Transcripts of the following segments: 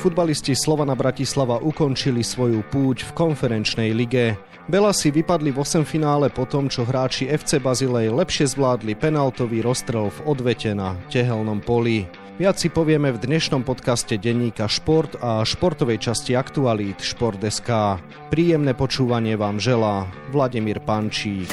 Futbalisti Slovana Bratislava ukončili svoju púť v konferenčnej lige. Belasi vypadli v 8 finále po tom, čo hráči FC Bazilej lepšie zvládli penaltový rozstrel v odvete na tehelnom poli. Viac si povieme v dnešnom podcaste denníka Šport a športovej časti aktualít Šport.sk. Príjemné počúvanie vám želá Vladimír Pančík.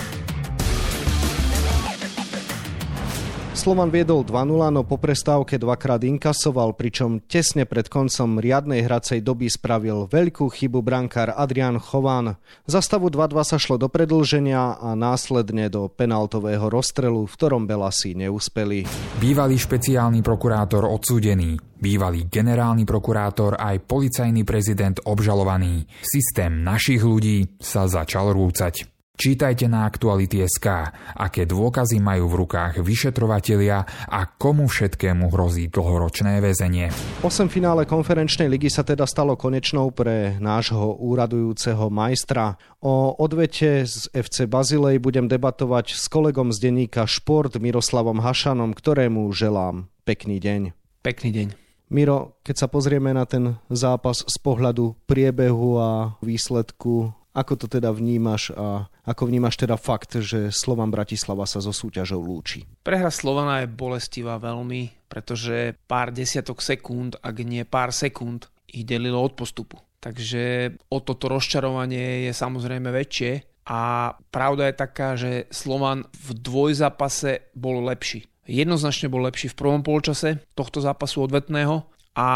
Slovan viedol 2-0, no po prestávke dvakrát inkasoval, pričom tesne pred koncom riadnej hracej doby spravil veľkú chybu brankár Adrian Chovan. Za stavu 2-2 sa šlo do predlženia a následne do penaltového rozstrelu, v ktorom Belasi neúspeli. Bývalý špeciálny prokurátor odsúdený, bývalý generálny prokurátor aj policajný prezident obžalovaný. Systém našich ľudí sa začal rúcať. Čítajte na Aktuality.sk, aké dôkazy majú v rukách vyšetrovatelia a komu všetkému hrozí dlhoročné väzenie. 8 finále konferenčnej ligy sa teda stalo konečnou pre nášho úradujúceho majstra. O odvete z FC Bazilej budem debatovať s kolegom z denníka Šport Miroslavom Hašanom, ktorému želám pekný deň. Pekný deň. Miro, keď sa pozrieme na ten zápas z pohľadu priebehu a výsledku, ako to teda vnímaš a ako vnímaš teda fakt, že Slovan Bratislava sa so súťažou lúči? Prehra Slovana je bolestivá veľmi, pretože pár desiatok sekúnd, ak nie pár sekúnd, ich delilo od postupu. Takže o toto rozčarovanie je samozrejme väčšie a pravda je taká, že Slovan v dvojzápase bol lepší. Jednoznačne bol lepší v prvom polčase tohto zápasu odvetného a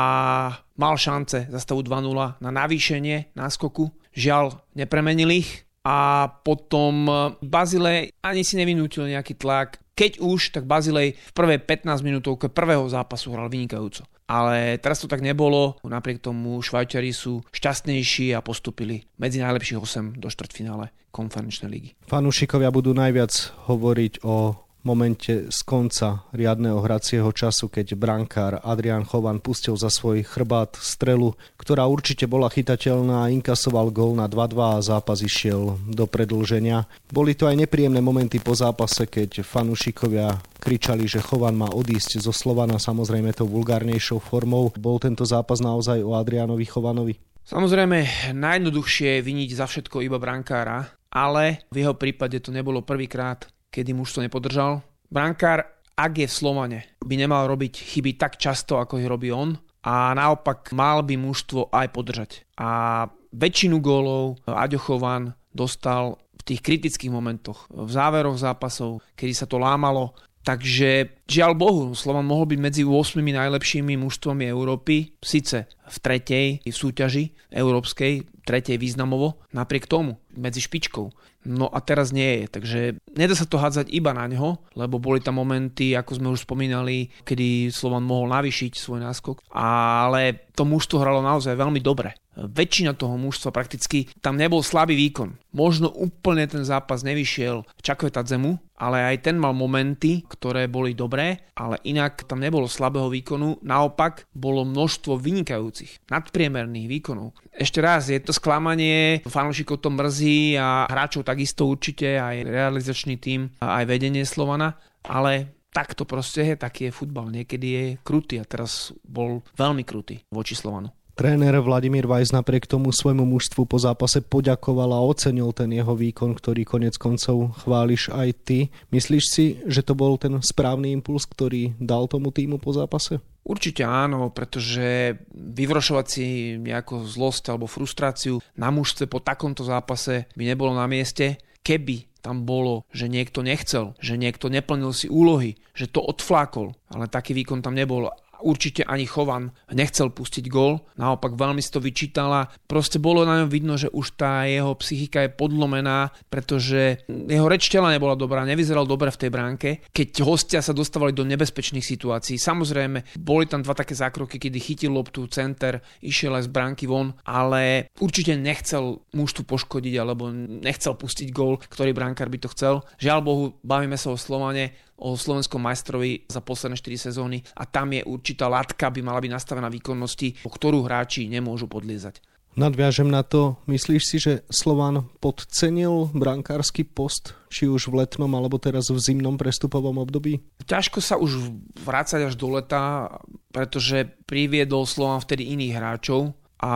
mal šance za stavu 2-0 na navýšenie náskoku. Žiaľ, nepremenil ich a potom Bazilej ani si nevinútil nejaký tlak. Keď už, tak Bazilej v prvej 15 minútovke prvého zápasu hral vynikajúco. Ale teraz to tak nebolo, napriek tomu Švajčari sú šťastnejší a postupili medzi najlepších 8 do štvrtfinále konferenčnej ligy. Fanúšikovia budú najviac hovoriť o momente z konca riadneho hracieho času, keď brankár Adrian Chovan pustil za svoj chrbát strelu, ktorá určite bola chytateľná a inkasoval gol na 2-2 a zápas išiel do predlženia. Boli to aj nepríjemné momenty po zápase, keď fanúšikovia kričali, že Chovan má odísť zo Slovana samozrejme tou vulgárnejšou formou. Bol tento zápas naozaj o Adrianovi Chovanovi? Samozrejme, najjednoduchšie je viniť za všetko iba brankára, ale v jeho prípade to nebolo prvýkrát, kedy muž to nepodržal. Brankár, ak je v Slovane, by nemal robiť chyby tak často, ako ich robí on a naopak mal by mužstvo aj podržať. A väčšinu gólov Aďo Chovan dostal v tých kritických momentoch, v záveroch zápasov, kedy sa to lámalo. Takže žiaľ Bohu, Slovan mohol byť medzi 8 najlepšími mužstvami Európy, síce v tretej v súťaži európskej, tretej významovo, napriek tomu medzi špičkou. No a teraz nie je, takže nedá sa to hádzať iba na neho, lebo boli tam momenty, ako sme už spomínali, kedy Slovan mohol navýšiť svoj náskok, ale to mužstvo hralo naozaj veľmi dobre. Väčšina toho mužstva prakticky tam nebol slabý výkon. Možno úplne ten zápas nevyšiel Čakveta zemu, ale aj ten mal momenty, ktoré boli dobré, ale inak tam nebolo slabého výkonu, naopak bolo množstvo vynikajúcich, nadpriemerných výkonov. Ešte raz, je to sklamanie, fanúšikov to mrzí a hráčov takisto určite, aj realizačný tým, aj vedenie Slovana, ale tak to proste je, taký je futbal. Niekedy je krutý a teraz bol veľmi krutý voči Slovanu. Tréner Vladimír Vajs napriek tomu svojmu mužstvu po zápase poďakoval a ocenil ten jeho výkon, ktorý konec koncov chváliš aj ty. Myslíš si, že to bol ten správny impuls, ktorý dal tomu týmu po zápase? Určite áno, pretože vyvrošovať si nejakú zlosť alebo frustráciu na mužstve po takomto zápase by nebolo na mieste. Keby tam bolo, že niekto nechcel, že niekto neplnil si úlohy, že to odflákol, ale taký výkon tam nebol určite ani Chovan nechcel pustiť gól, naopak veľmi si to vyčítala. Proste bolo na ňom vidno, že už tá jeho psychika je podlomená, pretože jeho reč tela nebola dobrá, nevyzeral dobre v tej bránke. Keď hostia sa dostávali do nebezpečných situácií, samozrejme, boli tam dva také zákroky, kedy chytil loptu, center, išiel aj z bránky von, ale určite nechcel mužtu poškodiť alebo nechcel pustiť gól, ktorý bránkár by to chcel. Žiaľ Bohu, bavíme sa o Slovane, o slovenskom majstrovi za posledné 4 sezóny a tam je určitá látka, by mala byť nastavená výkonnosti, o ktorú hráči nemôžu podliezať. Nadviažem na to, myslíš si, že Slovan podcenil brankársky post, či už v letnom alebo teraz v zimnom prestupovom období? Ťažko sa už vrácať až do leta, pretože priviedol Slovan vtedy iných hráčov a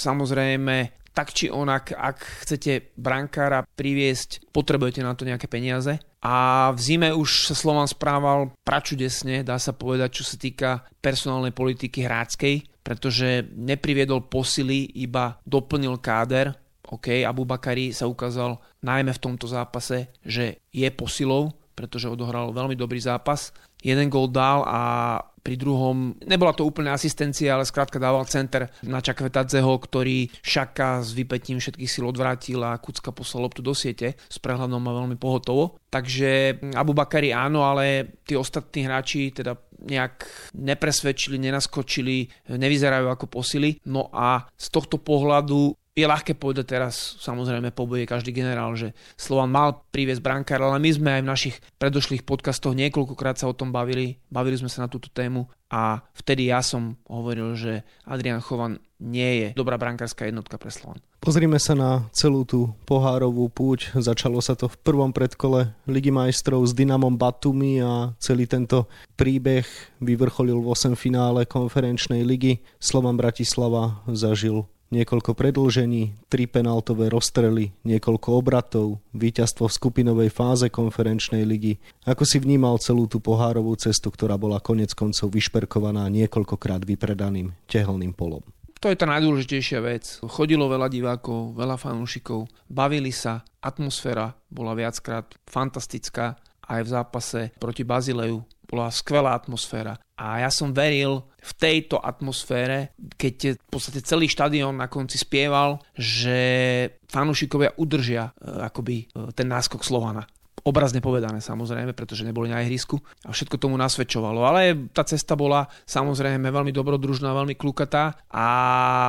samozrejme tak či onak, ak chcete brankára priviesť, potrebujete na to nejaké peniaze. A v zime už sa Slovan správal pračudesne, dá sa povedať, čo sa týka personálnej politiky hráckej, pretože nepriviedol posily, iba doplnil káder. OK, Abu Bakari sa ukázal najmä v tomto zápase, že je posilou, pretože odohral veľmi dobrý zápas. Jeden gól dal a pri druhom, nebola to úplne asistencia, ale skrátka dával center na Čakvetadzeho, ktorý Šaka s vypetím všetkých síl odvrátil a Kucka poslal loptu do siete s prehľadom a veľmi pohotovo. Takže Abu Bakari áno, ale tí ostatní hráči teda nejak nepresvedčili, nenaskočili, nevyzerajú ako posily. No a z tohto pohľadu je ľahké povedať teraz, samozrejme pobuje každý generál, že Slovan mal priviesť brankár, ale my sme aj v našich predošlých podcastoch niekoľkokrát sa o tom bavili, bavili sme sa na túto tému a vtedy ja som hovoril, že Adrian Chovan nie je dobrá brankárska jednotka pre Slovan. Pozrime sa na celú tú pohárovú púť. Začalo sa to v prvom predkole Ligy majstrov s Dynamom Batumi a celý tento príbeh vyvrcholil v 8 finále konferenčnej ligy. Slovan Bratislava zažil niekoľko predlžení, tri penaltové rozstrely, niekoľko obratov, víťazstvo v skupinovej fáze konferenčnej ligy. Ako si vnímal celú tú pohárovú cestu, ktorá bola konec koncov vyšperkovaná niekoľkokrát vypredaným tehelným polom? To je tá najdôležitejšia vec. Chodilo veľa divákov, veľa fanúšikov, bavili sa, atmosféra bola viackrát fantastická aj v zápase proti Bazileju bola skvelá atmosféra. A ja som veril v tejto atmosfére, keď v podstate celý štadión na konci spieval, že fanúšikovia udržia e, akoby e, ten náskok Slovana. Obrazne povedané samozrejme, pretože neboli na ihrisku a všetko tomu nasvedčovalo. Ale tá cesta bola samozrejme veľmi dobrodružná, veľmi klukatá a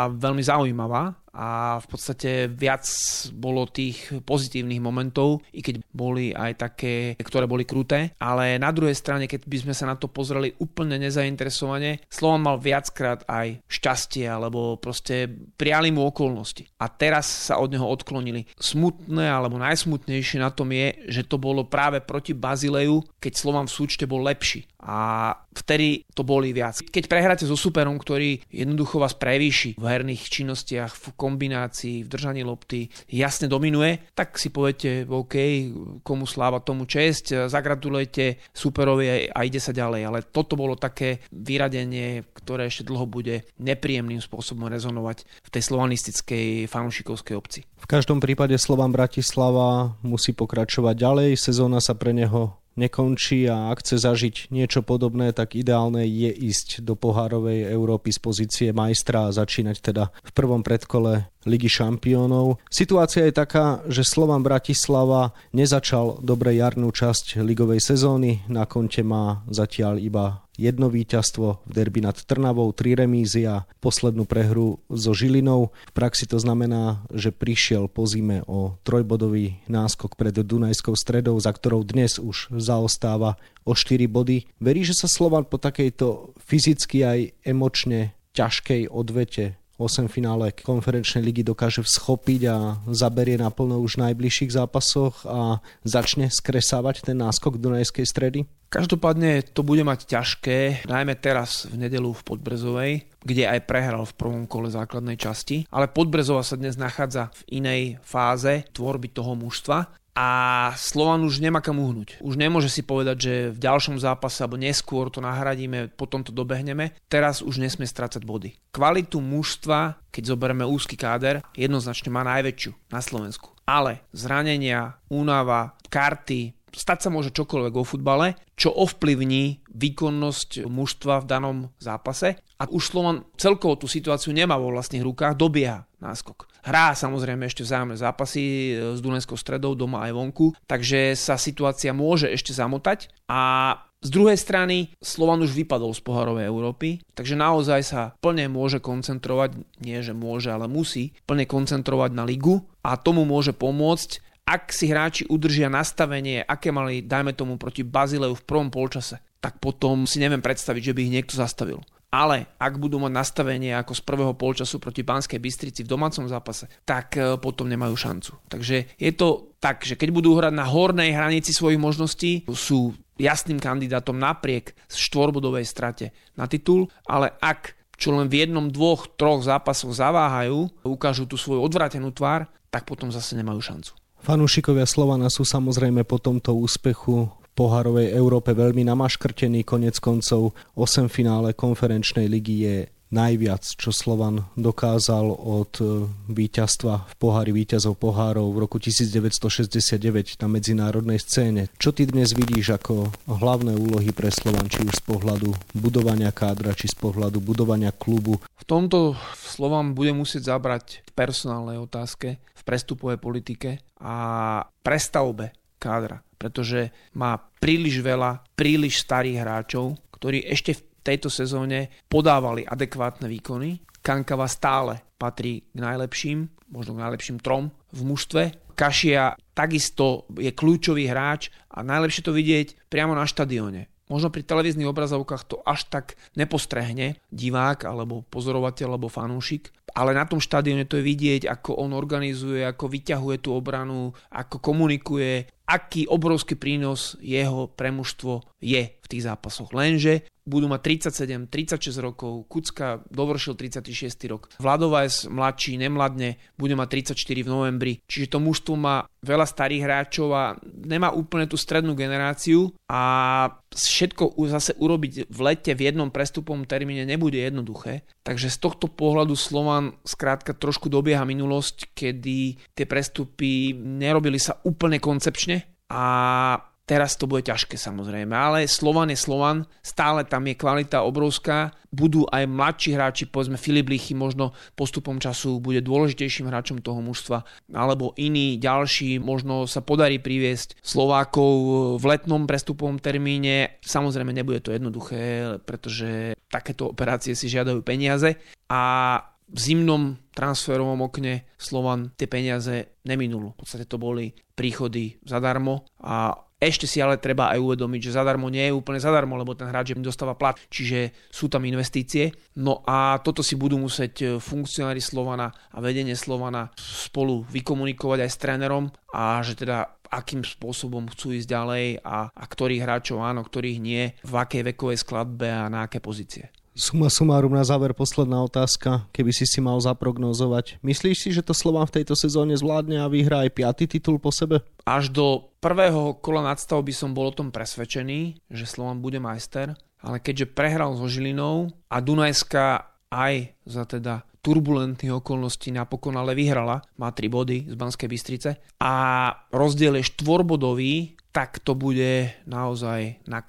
veľmi zaujímavá a v podstate viac bolo tých pozitívnych momentov, i keď boli aj také, ktoré boli kruté, ale na druhej strane, keď by sme sa na to pozreli úplne nezainteresovane, Slovan mal viackrát aj šťastie, alebo proste prijali mu okolnosti. A teraz sa od neho odklonili. Smutné alebo najsmutnejšie na tom je, že to bolo práve proti Bazileju, keď Slovan v súčte bol lepší. A vtedy to boli viac. Keď prehráte so superom, ktorý jednoducho vás prevýši v herných činnostiach, v kombinácii, v držaní lopty, jasne dominuje, tak si poviete, OK, komu sláva tomu česť, zagratulujete superovi a ide sa ďalej. Ale toto bolo také vyradenie, ktoré ešte dlho bude nepríjemným spôsobom rezonovať v tej slovanistickej fanúšikovskej obci. V každom prípade Slovan Bratislava musí pokračovať ďalej. Sezóna sa pre neho nekončí a ak chce zažiť niečo podobné, tak ideálne je ísť do pohárovej Európy z pozície majstra a začínať teda v prvom predkole Ligy šampiónov. Situácia je taká, že Slovan Bratislava nezačal dobre jarnú časť ligovej sezóny, na konte má zatiaľ iba jedno víťazstvo v derby nad Trnavou, tri remízy a poslednú prehru so Žilinou. V praxi to znamená, že prišiel po zime o trojbodový náskok pred Dunajskou stredou, za ktorou dnes už zaostáva o 4 body. Verí, že sa Slovan po takejto fyzicky aj emočne ťažkej odvete 8 finále konferenčnej ligy dokáže vschopiť a zaberie naplno už v najbližších zápasoch a začne skresávať ten náskok Dunajskej stredy? Každopádne to bude mať ťažké, najmä teraz v nedelu v Podbrezovej, kde aj prehral v prvom kole základnej časti, ale Podbrezova sa dnes nachádza v inej fáze tvorby toho mužstva a Slovan už nemá kam uhnúť. Už nemôže si povedať, že v ďalšom zápase alebo neskôr to nahradíme, potom to dobehneme. Teraz už nesmie strácať body. Kvalitu mužstva, keď zoberieme úzky káder, jednoznačne má najväčšiu na Slovensku. Ale zranenia, únava, karty, stať sa môže čokoľvek o futbale, čo ovplyvní výkonnosť mužstva v danom zápase. A už Slovan celkovo tú situáciu nemá vo vlastných rukách, dobieha náskok. Hrá samozrejme ešte vzájomné zápasy e, s Dunajskou stredou doma aj vonku, takže sa situácia môže ešte zamotať a z druhej strany Slovan už vypadol z poharovej Európy, takže naozaj sa plne môže koncentrovať, nie že môže, ale musí plne koncentrovať na ligu a tomu môže pomôcť ak si hráči udržia nastavenie, aké mali, dajme tomu, proti Bazileju v prvom polčase, tak potom si neviem predstaviť, že by ich niekto zastavil. Ale ak budú mať nastavenie ako z prvého polčasu proti Banskej Bystrici v domácom zápase, tak e, potom nemajú šancu. Takže je to tak, že keď budú hrať na hornej hranici svojich možností, sú jasným kandidátom napriek štvorbodovej strate na titul, ale ak čo len v jednom, dvoch, troch zápasoch zaváhajú, ukážu tú svoju odvratenú tvár, tak potom zase nemajú šancu. Fanúšikovia Slovana sú samozrejme po tomto úspechu pohárovej Európe veľmi namaškrtený. Konec koncov 8 finále konferenčnej ligy je najviac, čo Slovan dokázal od e, víťazstva v pohári víťazov pohárov v roku 1969 na medzinárodnej scéne. Čo ty dnes vidíš ako hlavné úlohy pre Slovan, či už z pohľadu budovania kádra, či z pohľadu budovania klubu? V tomto Slovan bude musieť zabrať v personálnej otázke, v prestupovej politike a prestavbe kádra pretože má príliš veľa, príliš starých hráčov, ktorí ešte v tejto sezóne podávali adekvátne výkony. Kankava stále patrí k najlepším, možno k najlepším trom v mužstve. Kašia takisto je kľúčový hráč a najlepšie to vidieť priamo na štadióne. Možno pri televíznych obrazovkách to až tak nepostrehne divák alebo pozorovateľ alebo fanúšik, ale na tom štadióne to je vidieť, ako on organizuje, ako vyťahuje tú obranu, ako komunikuje, aký obrovský prínos jeho premužstvo je v tých zápasoch. Lenže budú mať 37, 36 rokov, Kucka dovršil 36 rok, Vladovajs mladší, nemladne, bude mať 34 v novembri, čiže to mužstvo má veľa starých hráčov a nemá úplne tú strednú generáciu a všetko zase urobiť v lete v jednom prestupom termíne nebude jednoduché, takže z tohto pohľadu Slovan skrátka trošku dobieha minulosť, kedy tie prestupy nerobili sa úplne koncepčne a Teraz to bude ťažké samozrejme, ale Slovan je Slovan, stále tam je kvalita obrovská, budú aj mladší hráči, povedzme Filip Lichy možno postupom času bude dôležitejším hráčom toho mužstva, alebo iní ďalší, možno sa podarí priviesť Slovákov v letnom prestupovom termíne. Samozrejme nebude to jednoduché, pretože takéto operácie si žiadajú peniaze a zimnom transferovom okne Slovan tie peniaze neminul. V podstate to boli príchody zadarmo a ešte si ale treba aj uvedomiť, že zadarmo nie je úplne zadarmo, lebo ten hráč dostáva plat, čiže sú tam investície. No a toto si budú musieť e, funkcionári Slovana a vedenie Slovana spolu vykomunikovať aj s trénerom a že teda akým spôsobom chcú ísť ďalej a, a ktorých hráčov áno, ktorých nie, v akej vekovej skladbe a na aké pozície. Suma sumárum na záver posledná otázka, keby si si mal zaprognozovať. Myslíš si, že to Slován v tejto sezóne zvládne a vyhrá aj piatý titul po sebe? Až do prvého kola nadstav by som bol o tom presvedčený, že Slován bude majster, ale keďže prehral so Žilinou a Dunajska aj za teda turbulentných okolností napokon ale vyhrala, má 3 body z Banskej Bystrice a rozdiel je štvorbodový, tak to bude naozaj na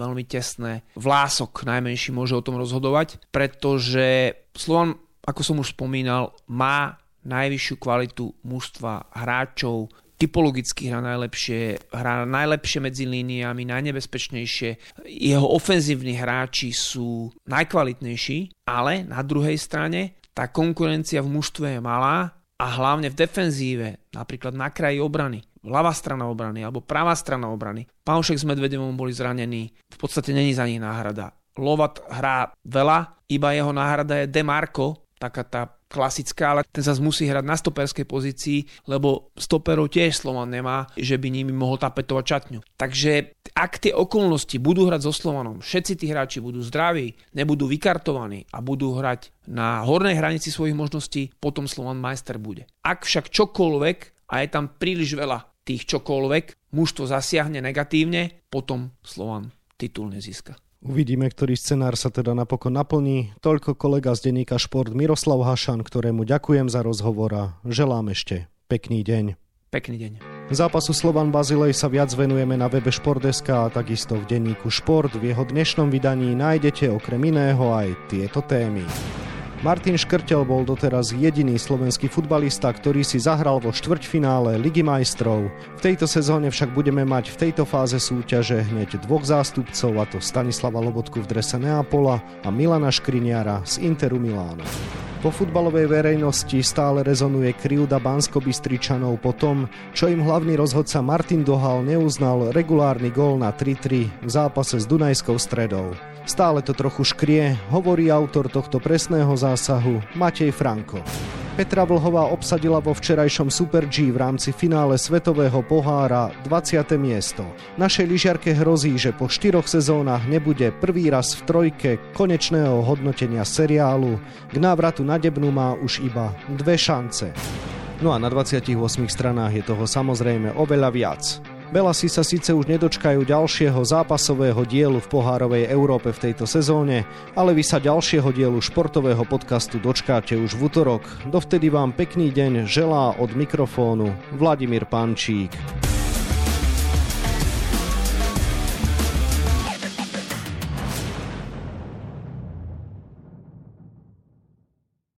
veľmi tesné. Vlások najmenší môže o tom rozhodovať, pretože Slovan, ako som už spomínal, má najvyššiu kvalitu mužstva hráčov, typologicky hrá najlepšie, hrá najlepšie medzi líniami, najnebezpečnejšie. Jeho ofenzívni hráči sú najkvalitnejší, ale na druhej strane tá konkurencia v mužstve je malá a hlavne v defenzíve, napríklad na kraji obrany ľavá strana obrany alebo pravá strana obrany. Paušek s Medvedevom boli zranení, v podstate není za nich náhrada. Lovat hrá veľa, iba jeho náhrada je Demarko, taká tá klasická, ale ten zase musí hrať na stoperskej pozícii, lebo stoperov tiež Slovan nemá, že by nimi mohol tapetovať čatňu. Takže ak tie okolnosti budú hrať so Slovanom, všetci tí hráči budú zdraví, nebudú vykartovaní a budú hrať na hornej hranici svojich možností, potom Slovan majster bude. Ak však čokoľvek a je tam príliš veľa tých čokoľvek, mužstvo zasiahne negatívne, potom Slovan titul nezíska. Uvidíme, ktorý scenár sa teda napokon naplní. Toľko kolega z denníka Šport Miroslav Hašan, ktorému ďakujem za rozhovor a želám ešte pekný deň. Pekný deň. Zápasu Slovan Bazilej sa viac venujeme na webe Športdeska a takisto v denníku Šport. V jeho dnešnom vydaní nájdete okrem iného aj tieto témy. Martin Škrtel bol doteraz jediný slovenský futbalista, ktorý si zahral vo štvrťfinále Ligy majstrov. V tejto sezóne však budeme mať v tejto fáze súťaže hneď dvoch zástupcov, a to Stanislava Lobotku v drese Neapola a Milana Škriniara z Interu Milána. Po futbalovej verejnosti stále rezonuje krivda Bansko-Bystričanov po tom, čo im hlavný rozhodca Martin Dohal neuznal regulárny gól na 3-3 v zápase s Dunajskou stredou. Stále to trochu škrie, hovorí autor tohto presného zásahu Matej Franko. Petra Vlhová obsadila vo včerajšom Super G v rámci finále Svetového pohára 20. miesto. Našej lyžiarke hrozí, že po štyroch sezónach nebude prvý raz v trojke konečného hodnotenia seriálu. K návratu na debnu má už iba dve šance. No a na 28 stranách je toho samozrejme oveľa viac. Belasi sa síce už nedočkajú ďalšieho zápasového dielu v pohárovej Európe v tejto sezóne, ale vy sa ďalšieho dielu športového podcastu dočkáte už v útorok. Dovtedy vám pekný deň želá od mikrofónu Vladimír Pančík.